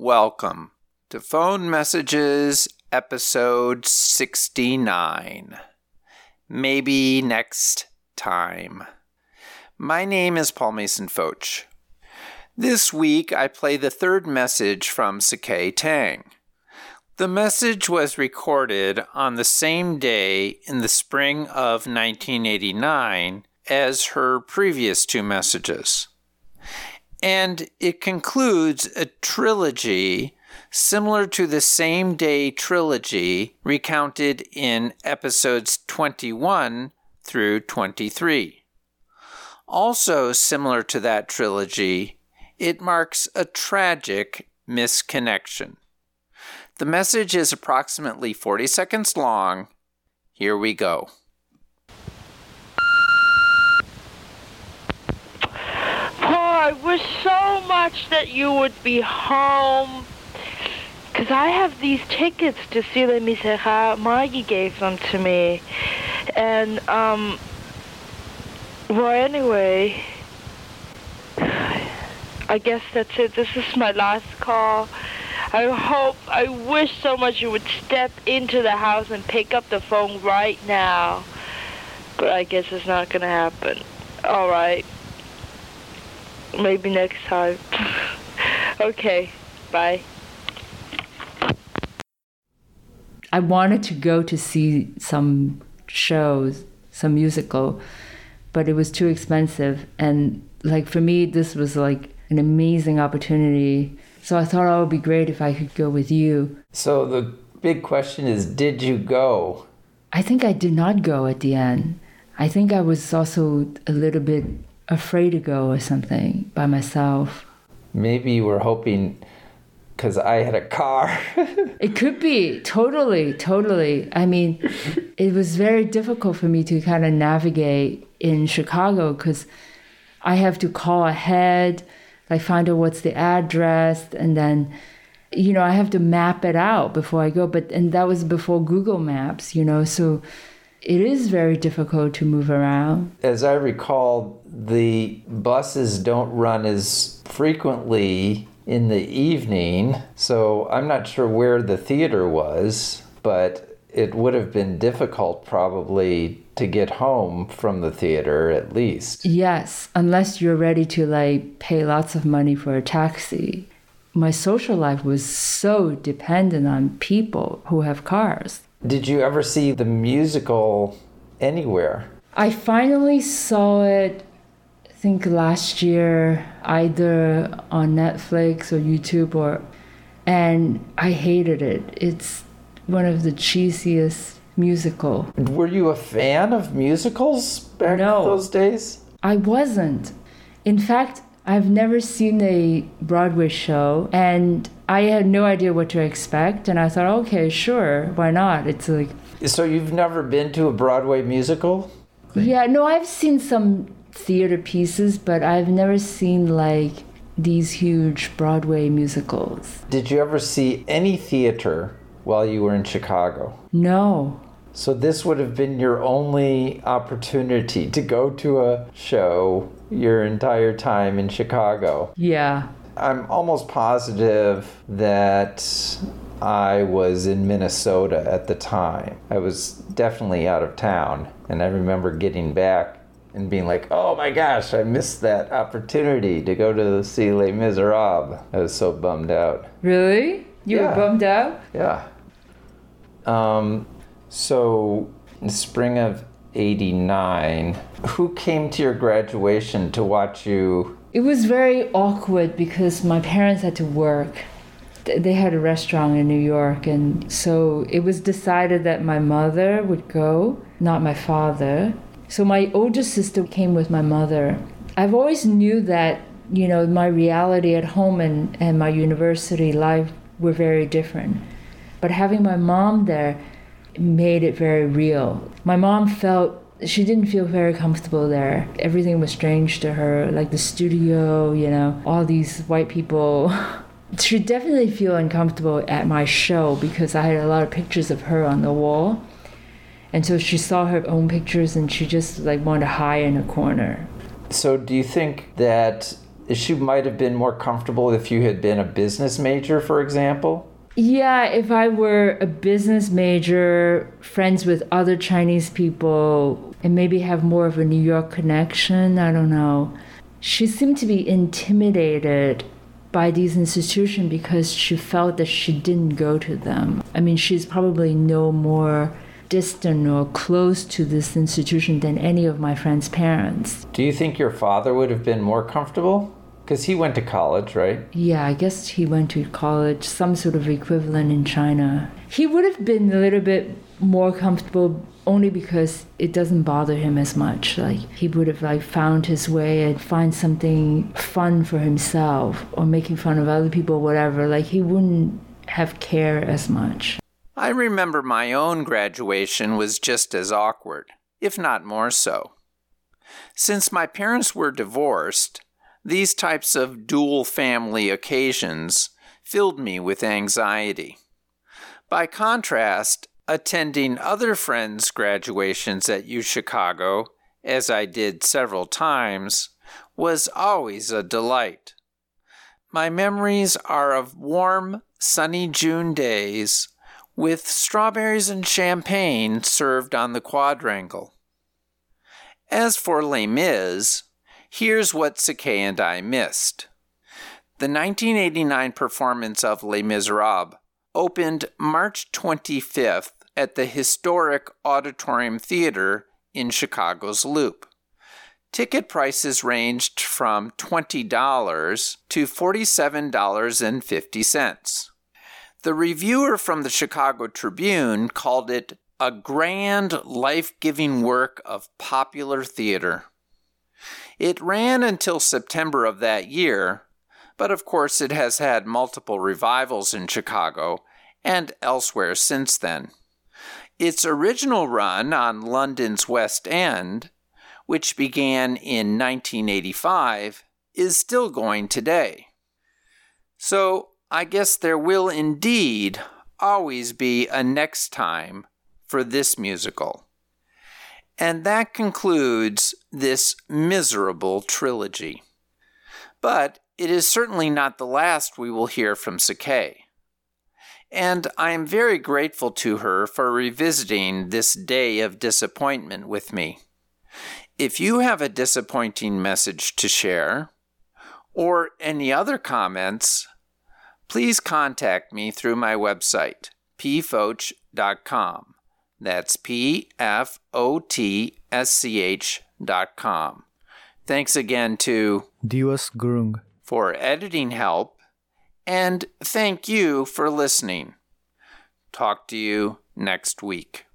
Welcome to Phone Messages, episode 69. Maybe next time. My name is Paul Mason Fotsch. This week I play the third message from Sakay Tang. The message was recorded on the same day in the spring of 1989 as her previous two messages. And it concludes a trilogy similar to the same day trilogy recounted in episodes 21 through 23. Also similar to that trilogy, it marks a tragic misconnection. The message is approximately 40 seconds long. Here we go. So much that you would be home. Because I have these tickets to see Les Miserables. Maggie gave them to me. And, um, well, anyway, I guess that's it. This is my last call. I hope, I wish so much you would step into the house and pick up the phone right now. But I guess it's not going to happen. All right. Maybe next time. okay, bye. I wanted to go to see some shows, some musical, but it was too expensive. And like for me, this was like an amazing opportunity. So I thought oh, it would be great if I could go with you. So the big question is did you go? I think I did not go at the end. I think I was also a little bit afraid to go or something by myself. Maybe you were hoping because I had a car. It could be totally, totally. I mean, it was very difficult for me to kind of navigate in Chicago because I have to call ahead, like find out what's the address, and then, you know, I have to map it out before I go. But and that was before Google Maps, you know, so it is very difficult to move around. As I recall, the buses don't run as frequently in the evening, so I'm not sure where the theater was, but it would have been difficult probably to get home from the theater at least. Yes, unless you're ready to like pay lots of money for a taxi. My social life was so dependent on people who have cars. Did you ever see the musical anywhere? I finally saw it, I think last year, either on Netflix or YouTube, or, and I hated it. It's one of the cheesiest musical. Were you a fan of musicals back No. those days? I wasn't. In fact, I've never seen a Broadway show and I had no idea what to expect. And I thought, okay, sure, why not? It's like, So you've never been to a Broadway musical? yeah, no, I've seen some theater pieces, but I've never seen like these huge Broadway musicals. Did you ever see any theater while you were in Chicago? No. So this would have been your only opportunity to go to a show your entire time in Chicago. Yeah. I'm almost positive that I was in Minnesota at the time. I was definitely out of town, and I remember getting back and being like, "Oh my gosh, I missed that opportunity to go to the see Les Miserables." I was so bummed out. Really? You Yeah. were bummed out? Yeah. Um, so, in spring of 89, who came to your graduation to watch you? It was very awkward because my parents had to work. They had a restaurant in New York, and so it was decided that my mother would go, not my father. So my older sister came with my mother. I've always knew that, you know, my reality at home and, and my university life were very different. But having my mom there made it very real. My mom felt she didn't feel very comfortable there. Everything was strange to her, like the studio, you know, all these white people. she definitely feel uncomfortable at my show because I had a lot of pictures of her on the wall. And so she saw her own pictures and she just like wanted to hide in a corner. So, do you think that she might have been more comfortable if you had been a business major, for example? Yeah, if I were a business major, friends with other Chinese people, and maybe have more of a New York connection, I don't know. She seemed to be intimidated by these institutions because she felt that she didn't go to them. I mean, she's probably no more distant or close to this institution than any of my friends' parents. Do you think your father would have been more comfortable? Because he went to college, right? Yeah, I guess he went to college, some sort of equivalent in China. He would have been a little bit more comfortable only because it doesn't bother him as much. Like he would have like found his way and find something fun for himself or making fun of other people, whatever. Like he wouldn't have care as much. I remember my own graduation was just as awkward, if not more so. Since my parents were divorced, these types of dual family occasions filled me with anxiety. By contrast, attending other friends' graduations at UChicago, as I did several times, was always a delight. My memories are of warm, sunny June days with strawberries and champagne served on the quadrangle. As for Les Mis, here's what Sakei and I missed. The 1989 performance of Les Miserables opened March 25th at the historic Auditorium Theater in Chicago's Loop. Ticket prices ranged from $20 to $47.50. The reviewer from the Chicago Tribune called it a grand, life giving work of popular theater. It ran until September of that year, but of course it has had multiple revivals in Chicago and elsewhere since then. Its original run on London's West End, which began in 1985, is still going today. So I guess there will indeed always be a next time for this musical. And that concludes this miserable trilogy. But it is certainly not the last we will hear from Sakei. And I am very grateful to her for revisiting this day of disappointment with me. If you have a disappointing message to share, or any other comments, please contact me through my website, pfotsch.com. That's p f o t s c h dot com. Thanks again to Diwas Gurung for editing help, and thank you for listening. Talk to you next week.